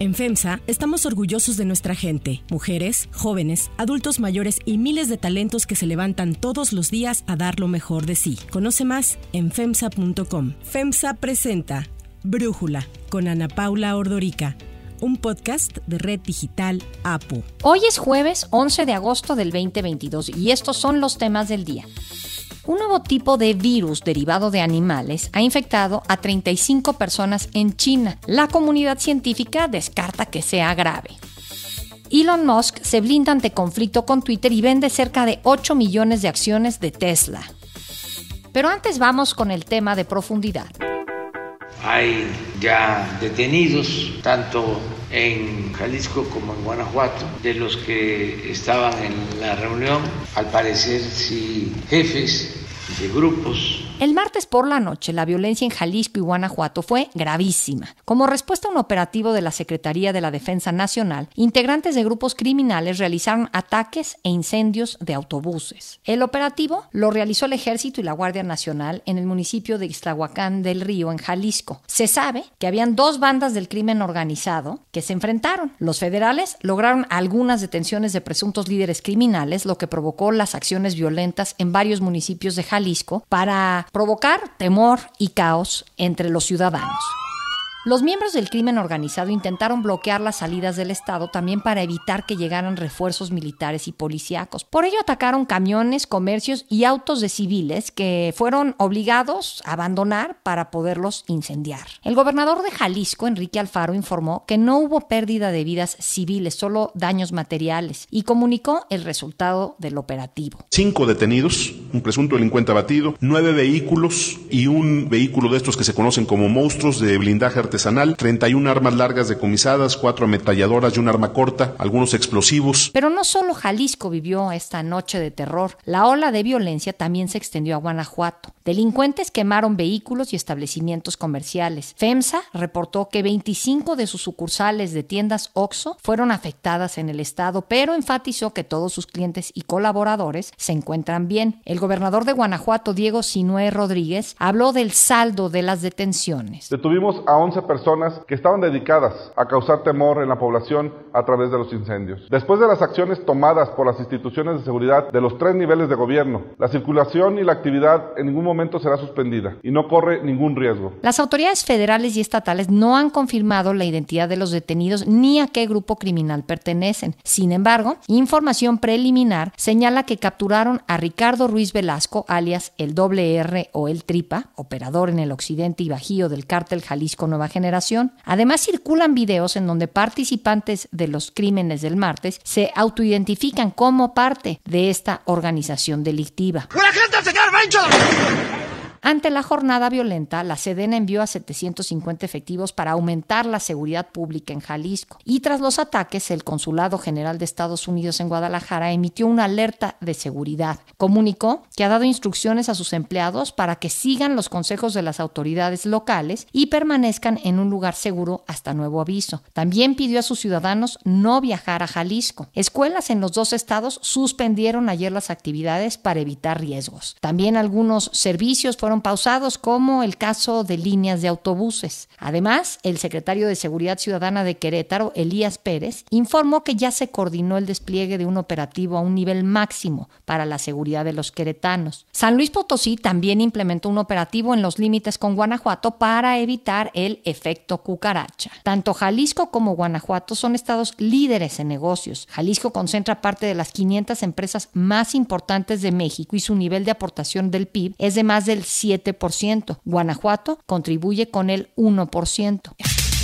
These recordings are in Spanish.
En FEMSA estamos orgullosos de nuestra gente, mujeres, jóvenes, adultos mayores y miles de talentos que se levantan todos los días a dar lo mejor de sí. Conoce más en FEMSA.com. FEMSA presenta Brújula con Ana Paula Ordorica un podcast de Red Digital APU. Hoy es jueves 11 de agosto del 2022 y estos son los temas del día. Un nuevo tipo de virus derivado de animales ha infectado a 35 personas en China. La comunidad científica descarta que sea grave. Elon Musk se blinda ante conflicto con Twitter y vende cerca de 8 millones de acciones de Tesla. Pero antes vamos con el tema de profundidad. Hay ya detenidos, tanto en Jalisco como en Guanajuato, de los que estaban en la reunión, al parecer sí jefes de grupos el martes por la noche, la violencia en Jalisco y Guanajuato fue gravísima. Como respuesta a un operativo de la Secretaría de la Defensa Nacional, integrantes de grupos criminales realizaron ataques e incendios de autobuses. El operativo lo realizó el Ejército y la Guardia Nacional en el municipio de Ixtlahuacán del Río, en Jalisco. Se sabe que habían dos bandas del crimen organizado que se enfrentaron. Los federales lograron algunas detenciones de presuntos líderes criminales, lo que provocó las acciones violentas en varios municipios de Jalisco para provocar temor y caos entre los ciudadanos. Los miembros del crimen organizado intentaron bloquear las salidas del Estado también para evitar que llegaran refuerzos militares y policíacos. Por ello atacaron camiones, comercios y autos de civiles que fueron obligados a abandonar para poderlos incendiar. El gobernador de Jalisco, Enrique Alfaro, informó que no hubo pérdida de vidas civiles, solo daños materiales, y comunicó el resultado del operativo. Cinco detenidos, un presunto delincuente abatido, nueve vehículos y un vehículo de estos que se conocen como monstruos de blindaje artesanal, 31 armas largas decomisadas, cuatro ametralladoras y un arma corta, algunos explosivos. Pero no solo Jalisco vivió esta noche de terror, la ola de violencia también se extendió a Guanajuato. Delincuentes quemaron vehículos y establecimientos comerciales. FEMSA reportó que 25 de sus sucursales de tiendas OXO fueron afectadas en el estado, pero enfatizó que todos sus clientes y colaboradores se encuentran bien. El gobernador de Guanajuato, Diego Sinué Rodríguez, habló del saldo de las detenciones. Detuvimos a 11 personas que estaban dedicadas a causar temor en la población a través de los incendios. Después de las acciones tomadas por las instituciones de seguridad de los tres niveles de gobierno, la circulación y la actividad en ningún momento será suspendida y no corre ningún riesgo. Las autoridades federales y estatales no han confirmado la identidad de los detenidos ni a qué grupo criminal pertenecen. Sin embargo, información preliminar señala que capturaron a Ricardo Ruiz Velasco, alias el doble R o el Tripa, operador en el occidente y bajío del cártel Jalisco Nueva Generación. Además, circulan videos en donde participantes de los crímenes del martes se autoidentifican como parte de esta organización delictiva. ¡La gente se ante la jornada violenta, la Sedena envió a 750 efectivos para aumentar la seguridad pública en Jalisco. Y tras los ataques, el Consulado General de Estados Unidos en Guadalajara emitió una alerta de seguridad. Comunicó que ha dado instrucciones a sus empleados para que sigan los consejos de las autoridades locales y permanezcan en un lugar seguro hasta nuevo aviso. También pidió a sus ciudadanos no viajar a Jalisco. Escuelas en los dos estados suspendieron ayer las actividades para evitar riesgos. También algunos servicios fueron pausados, como el caso de líneas de autobuses. Además, el secretario de Seguridad Ciudadana de Querétaro, Elías Pérez, informó que ya se coordinó el despliegue de un operativo a un nivel máximo para la seguridad de los queretanos. San Luis Potosí también implementó un operativo en los límites con Guanajuato para evitar el efecto cucaracha. Tanto Jalisco como Guanajuato son estados líderes en negocios. Jalisco concentra parte de las 500 empresas más importantes de México y su nivel de aportación del PIB es de más del 7%. Guanajuato contribuye con el 1%.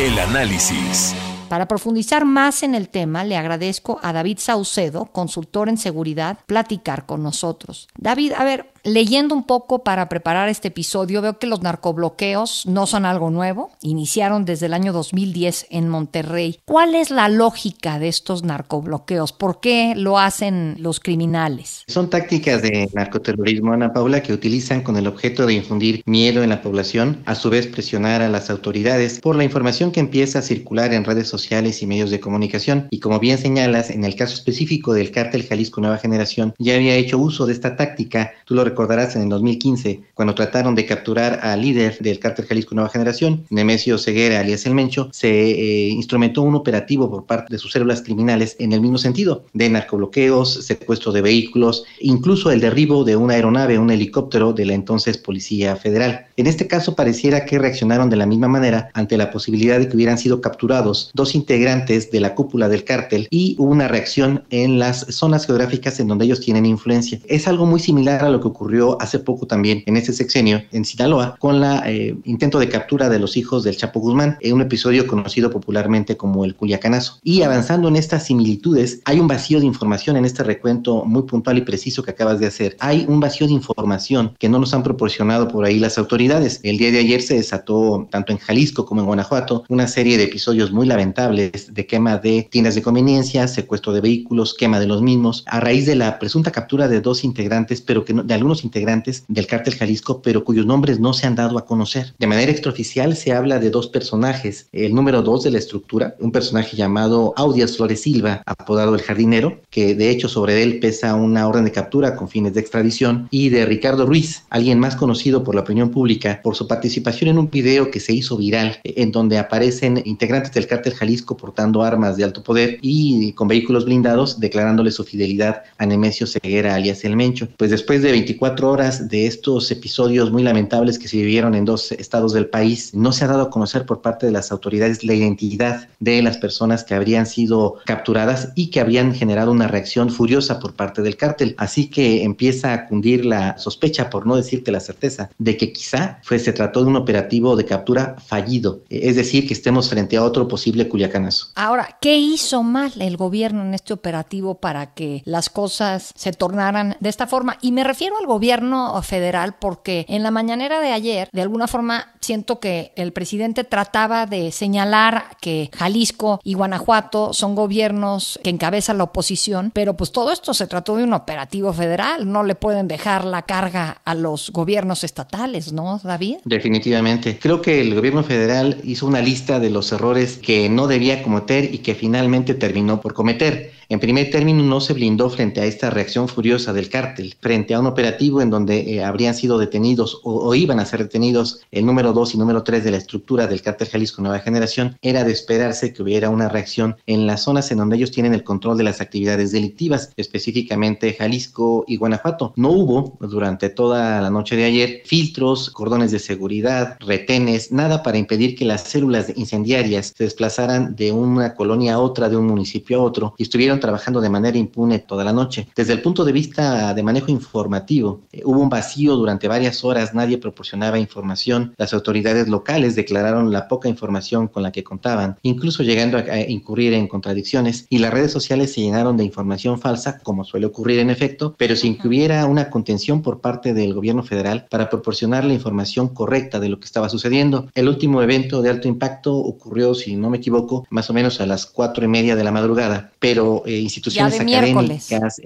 El análisis. Para profundizar más en el tema, le agradezco a David Saucedo, consultor en seguridad, platicar con nosotros. David, a ver, Leyendo un poco para preparar este episodio, veo que los narcobloqueos no son algo nuevo. Iniciaron desde el año 2010 en Monterrey. ¿Cuál es la lógica de estos narcobloqueos? ¿Por qué lo hacen los criminales? Son tácticas de narcoterrorismo, Ana Paula, que utilizan con el objeto de infundir miedo en la población, a su vez presionar a las autoridades por la información que empieza a circular en redes sociales y medios de comunicación. Y como bien señalas, en el caso específico del cártel Jalisco Nueva Generación, ya había hecho uso de esta táctica. Tú lo recordarás en el 2015, cuando trataron de capturar al líder del cártel Jalisco Nueva Generación, Nemesio Ceguera, alias El Mencho, se eh, instrumentó un operativo por parte de sus células criminales en el mismo sentido, de narcobloqueos, secuestro de vehículos, incluso el derribo de una aeronave, un helicóptero de la entonces Policía Federal. En este caso pareciera que reaccionaron de la misma manera ante la posibilidad de que hubieran sido capturados dos integrantes de la cúpula del cártel y hubo una reacción en las zonas geográficas en donde ellos tienen influencia. Es algo muy similar a lo que ocurrió hace poco también en este sexenio en Sinaloa con la eh, intento de captura de los hijos del Chapo Guzmán, en un episodio conocido popularmente como el Culiacanazo. Y avanzando en estas similitudes, hay un vacío de información en este recuento muy puntual y preciso que acabas de hacer. Hay un vacío de información que no nos han proporcionado por ahí las autoridades. El día de ayer se desató, tanto en Jalisco como en Guanajuato, una serie de episodios muy lamentables de quema de tiendas de conveniencia, secuestro de vehículos, quema de los mismos, a raíz de la presunta captura de dos integrantes, pero que de integrantes del cártel Jalisco, pero cuyos nombres no se han dado a conocer. De manera extraoficial se habla de dos personajes. El número dos de la estructura, un personaje llamado Audias Flores Silva, apodado el jardinero, que de hecho sobre él pesa una orden de captura con fines de extradición, y de Ricardo Ruiz, alguien más conocido por la opinión pública por su participación en un video que se hizo viral, en donde aparecen integrantes del cártel Jalisco portando armas de alto poder y con vehículos blindados declarándole su fidelidad a Nemesio Ceguera alias El Mencho. Pues después de 24 horas de estos episodios muy lamentables que se vivieron en dos estados del país, no se ha dado a conocer por parte de las autoridades la identidad de las personas que habrían sido capturadas y que habían generado una reacción furiosa por parte del cártel. Así que empieza a cundir la sospecha, por no decirte la certeza, de que quizá fue, se trató de un operativo de captura fallido, es decir, que estemos frente a otro posible culiacanazo. Ahora, ¿qué hizo mal el gobierno en este operativo para que las cosas se tornaran de esta forma? Y me refiero al gobierno federal porque en la mañanera de ayer, de alguna forma, siento que el presidente trataba de señalar que Jalisco y Guanajuato son gobiernos que encabezan la oposición, pero pues todo esto se trató de un operativo federal, no le pueden dejar la carga a los gobiernos estatales, ¿no, David? Definitivamente. Creo que el gobierno federal hizo una lista de los errores que no debía cometer y que finalmente terminó por cometer. En primer término, no se blindó frente a esta reacción furiosa del cártel, frente a un operativo en donde eh, habrían sido detenidos o, iban a ser detenidos el número 2 y número 3 de la estructura del cártel Jalisco Nueva Generación, era de esperarse que hubiera una reacción en las zonas en donde ellos tienen el control de las actividades delictivas, específicamente Jalisco y Guanajuato. No hubo durante toda la noche de ayer filtros, cordones de seguridad, retenes, nada para impedir que las células incendiarias se desplazaran de una colonia a otra, de un municipio a otro, y estuvieron trabajando de manera impune toda la noche. Desde el punto de vista de manejo informativo, eh, hubo un vacío durante varias horas, nadie proporcionaba información, las autoridades locales declararon la poca información con la que contaban, incluso llegando a, a incurrir en contradicciones, y las redes sociales se llenaron de información falsa, como suele ocurrir en efecto, pero sin que hubiera una contención por parte del gobierno federal para proporcionar la información correcta de lo que estaba sucediendo. El último evento de alto impacto ocurrió, si no me equivoco, más o menos a las cuatro y media de la madrugada, pero eh, instituciones académicas,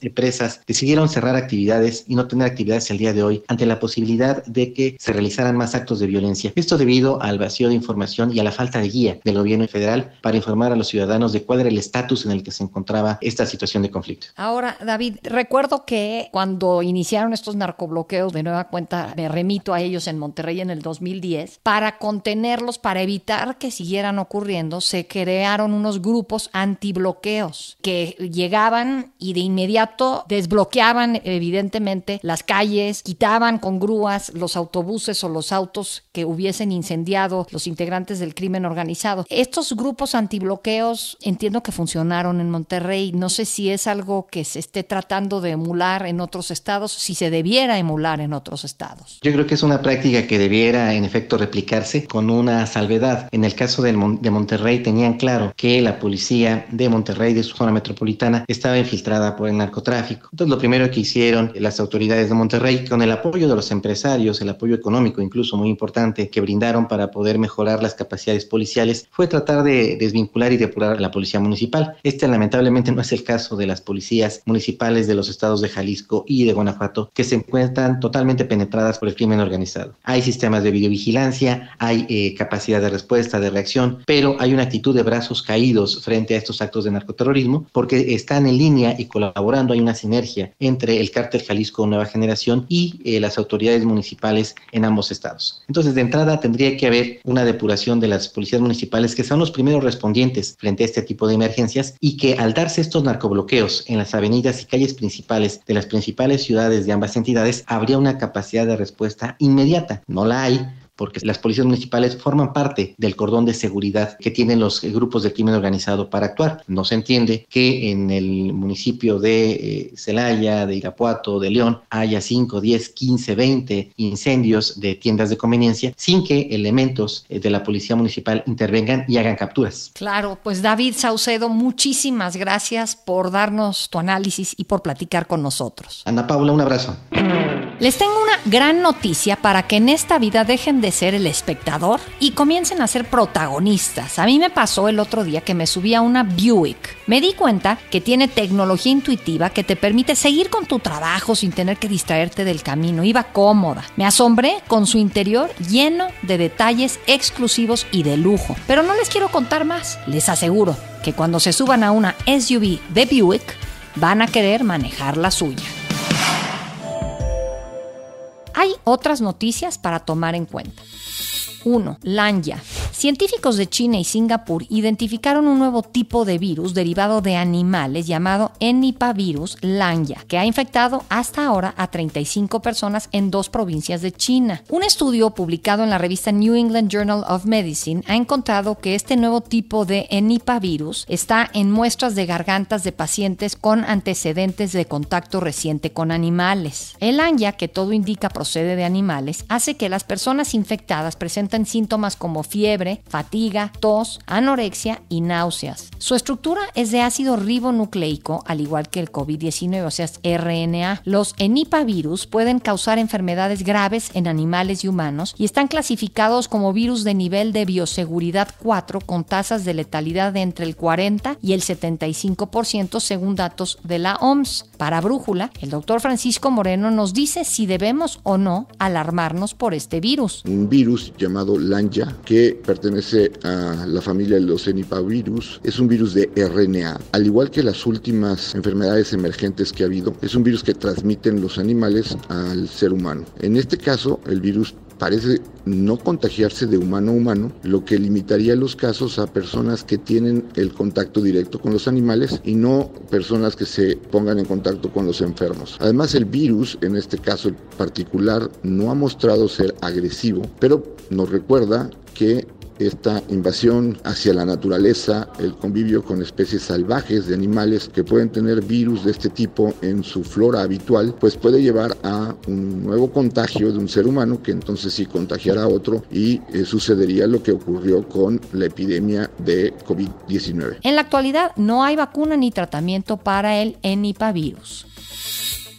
empresas, decidieron cerrar y no tener actividades el día de hoy ante la posibilidad de que se realizaran más actos de violencia. Esto debido al vacío de información y a la falta de guía del gobierno federal para informar a los ciudadanos de cuál era el estatus en el que se encontraba esta situación de conflicto. Ahora, David, recuerdo que cuando iniciaron estos narcobloqueos, de nueva cuenta me remito a ellos en Monterrey en el 2010, para contenerlos, para evitar que siguieran ocurriendo, se crearon unos grupos antibloqueos que llegaban y de inmediato desbloqueaban evidentemente las calles, quitaban con grúas los autobuses o los autos que hubiesen incendiado los integrantes del crimen organizado. Estos grupos antibloqueos entiendo que funcionaron en Monterrey. No sé si es algo que se esté tratando de emular en otros estados, si se debiera emular en otros estados. Yo creo que es una práctica que debiera en efecto replicarse con una salvedad. En el caso de, Monterrey tenían claro que la policía de Monterrey de su zona metropolitana estaba infiltrada por el narcotráfico. Entonces lo primero que hicieron las autoridades de Monterrey, con el apoyo de los empresarios, el apoyo económico incluso muy importante que brindaron para poder mejorar las capacidades policiales, fue tratar de desvincular y depurar a la policía municipal. Este lamentablemente no es el caso de las policías municipales de los estados de Jalisco y de Guanajuato, que se encuentran totalmente penetradas por el crimen organizado. Hay sistemas de videovigilancia, hay eh, capacidad de respuesta, de reacción, pero hay una actitud de brazos caídos frente a estos actos de narcoterrorismo porque están en línea y colaborando, hay una sinergia entre el cártel Jalisco Jalisco Nueva Generación y eh, las autoridades municipales en ambos estados. Entonces, de entrada tendría que haber una depuración de las policías municipales que son los primeros respondientes frente a este tipo de emergencias y que al darse estos narcobloqueos en las avenidas y calles principales de las principales ciudades de ambas entidades, habría una capacidad de respuesta inmediata. No la hay porque las policías municipales forman parte del cordón de seguridad que tienen los grupos de crimen organizado para actuar. No se entiende que en el municipio de eh, Celaya, de Irapuato, de León, haya 5, 10, 15, 20 incendios de tiendas de conveniencia sin que elementos eh, de la policía municipal intervengan y hagan capturas. Claro, pues David Saucedo, muchísimas gracias por darnos tu análisis y por platicar con nosotros. Ana Paula, un abrazo. Les tengo una gran noticia para que en esta vida dejen de ser el espectador y comiencen a ser protagonistas. A mí me pasó el otro día que me subí a una Buick. Me di cuenta que tiene tecnología intuitiva que te permite seguir con tu trabajo sin tener que distraerte del camino. Iba cómoda. Me asombré con su interior lleno de detalles exclusivos y de lujo. Pero no les quiero contar más. Les aseguro que cuando se suban a una SUV de Buick, van a querer manejar la suya. Hay otras noticias para tomar en cuenta. 1. Lanya. Científicos de China y Singapur identificaron un nuevo tipo de virus derivado de animales llamado Enipavirus lanya, que ha infectado hasta ahora a 35 personas en dos provincias de China. Un estudio publicado en la revista New England Journal of Medicine ha encontrado que este nuevo tipo de Enipavirus está en muestras de gargantas de pacientes con antecedentes de contacto reciente con animales. El lanya, que todo indica procede de animales, hace que las personas infectadas presenten síntomas como fiebre, fatiga, tos, anorexia y náuseas. Su estructura es de ácido ribonucleico, al igual que el COVID-19, o sea, es RNA. Los enipavirus pueden causar enfermedades graves en animales y humanos y están clasificados como virus de nivel de bioseguridad 4 con tasas de letalidad de entre el 40 y el 75% según datos de la OMS. Para Brújula, el doctor Francisco Moreno nos dice si debemos o no alarmarnos por este virus. Un virus llamado Lanja que pertenece a la familia de los enipavirus. Es un virus de RNA. Al igual que las últimas enfermedades emergentes que ha habido, es un virus que transmiten los animales al ser humano. En este caso, el virus parece no contagiarse de humano a humano, lo que limitaría los casos a personas que tienen el contacto directo con los animales y no personas que se pongan en contacto con los enfermos. Además, el virus, en este caso particular, no ha mostrado ser agresivo, pero nos recuerda que esta invasión hacia la naturaleza, el convivio con especies salvajes de animales que pueden tener virus de este tipo en su flora habitual, pues puede llevar a un nuevo contagio de un ser humano que entonces sí contagiará a otro y eh, sucedería lo que ocurrió con la epidemia de COVID-19. En la actualidad no hay vacuna ni tratamiento para el enipavirus.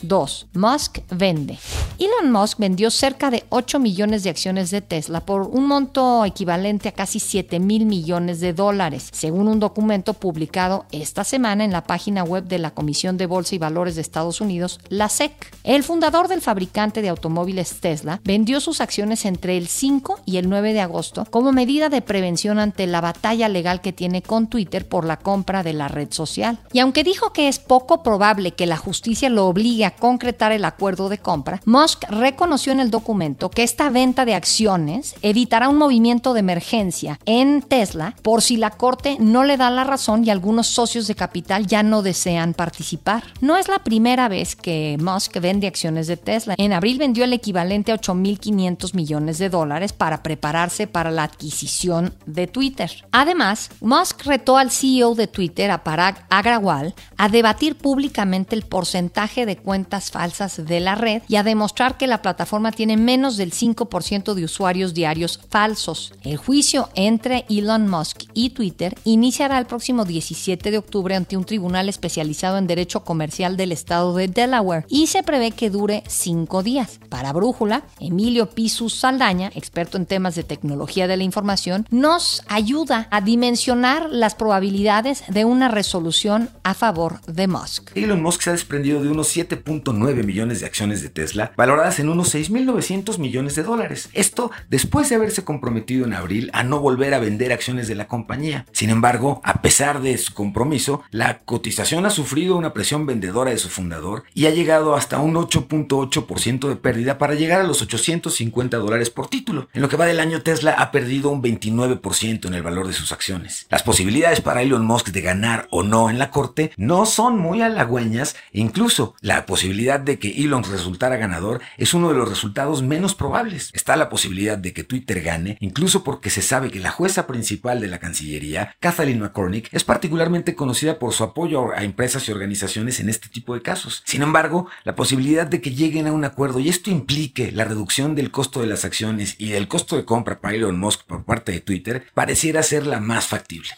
2. Musk vende. Elon Musk vendió cerca de 8 millones de acciones de Tesla por un monto equivalente a casi 7 mil millones de dólares, según un documento publicado esta semana en la página web de la Comisión de Bolsa y Valores de Estados Unidos, la SEC. El fundador del fabricante de automóviles Tesla vendió sus acciones entre el 5 y el 9 de agosto como medida de prevención ante la batalla legal que tiene con Twitter por la compra de la red social. Y aunque dijo que es poco probable que la justicia lo obligue a concretar el acuerdo de compra, Musk reconoció en el documento que esta venta de acciones evitará un movimiento de emergencia en Tesla por si la Corte no le da la razón y algunos socios de capital ya no desean participar. No es la primera vez que Musk vende acciones de Tesla. En abril vendió el equivalente a 8.500 millones de dólares para prepararse para la adquisición de Twitter. Además, Musk retó al CEO de Twitter, a Parag Agrawal, a debatir públicamente el porcentaje de cuentas falsas de la red y a demostrar que la plataforma tiene menos del 5% de usuarios diarios falsos. El juicio entre Elon Musk y Twitter iniciará el próximo 17 de octubre ante un tribunal especializado en derecho comercial del estado de Delaware y se prevé que dure cinco días. Para Brújula, Emilio Pisus Saldaña, experto en temas de tecnología de la información, nos ayuda a dimensionar las probabilidades de una resolución a favor de Musk. Elon Musk se ha desprendido de unos 7 7.9 millones de acciones de Tesla, valoradas en unos 6.900 millones de dólares. Esto después de haberse comprometido en abril a no volver a vender acciones de la compañía. Sin embargo, a pesar de su compromiso, la cotización ha sufrido una presión vendedora de su fundador y ha llegado hasta un 8.8% de pérdida para llegar a los 850 dólares por título. En lo que va del año, Tesla ha perdido un 29% en el valor de sus acciones. Las posibilidades para Elon Musk de ganar o no en la corte no son muy halagüeñas incluso la posibilidad de que Elon resultara ganador es uno de los resultados menos probables. Está la posibilidad de que Twitter gane, incluso porque se sabe que la jueza principal de la Cancillería, Kathleen McCormick, es particularmente conocida por su apoyo a empresas y organizaciones en este tipo de casos. Sin embargo, la posibilidad de que lleguen a un acuerdo y esto implique la reducción del costo de las acciones y del costo de compra para Elon Musk por parte de Twitter pareciera ser la más factible.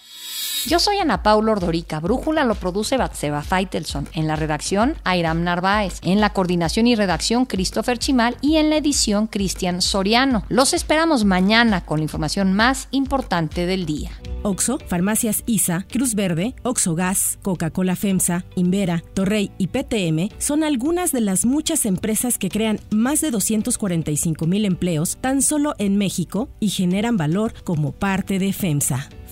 Yo soy Ana Paula Ordorica. Brújula lo produce Batseba Feitelson. En la redacción, Airam Narváez. En la coordinación y redacción, Christopher Chimal. Y en la edición, Cristian Soriano. Los esperamos mañana con la información más importante del día. Oxo, Farmacias ISA, Cruz Verde, Oxo Gas, Coca-Cola FEMSA, Invera, Torrey y PTM son algunas de las muchas empresas que crean más de 245 mil empleos tan solo en México y generan valor como parte de FEMSA.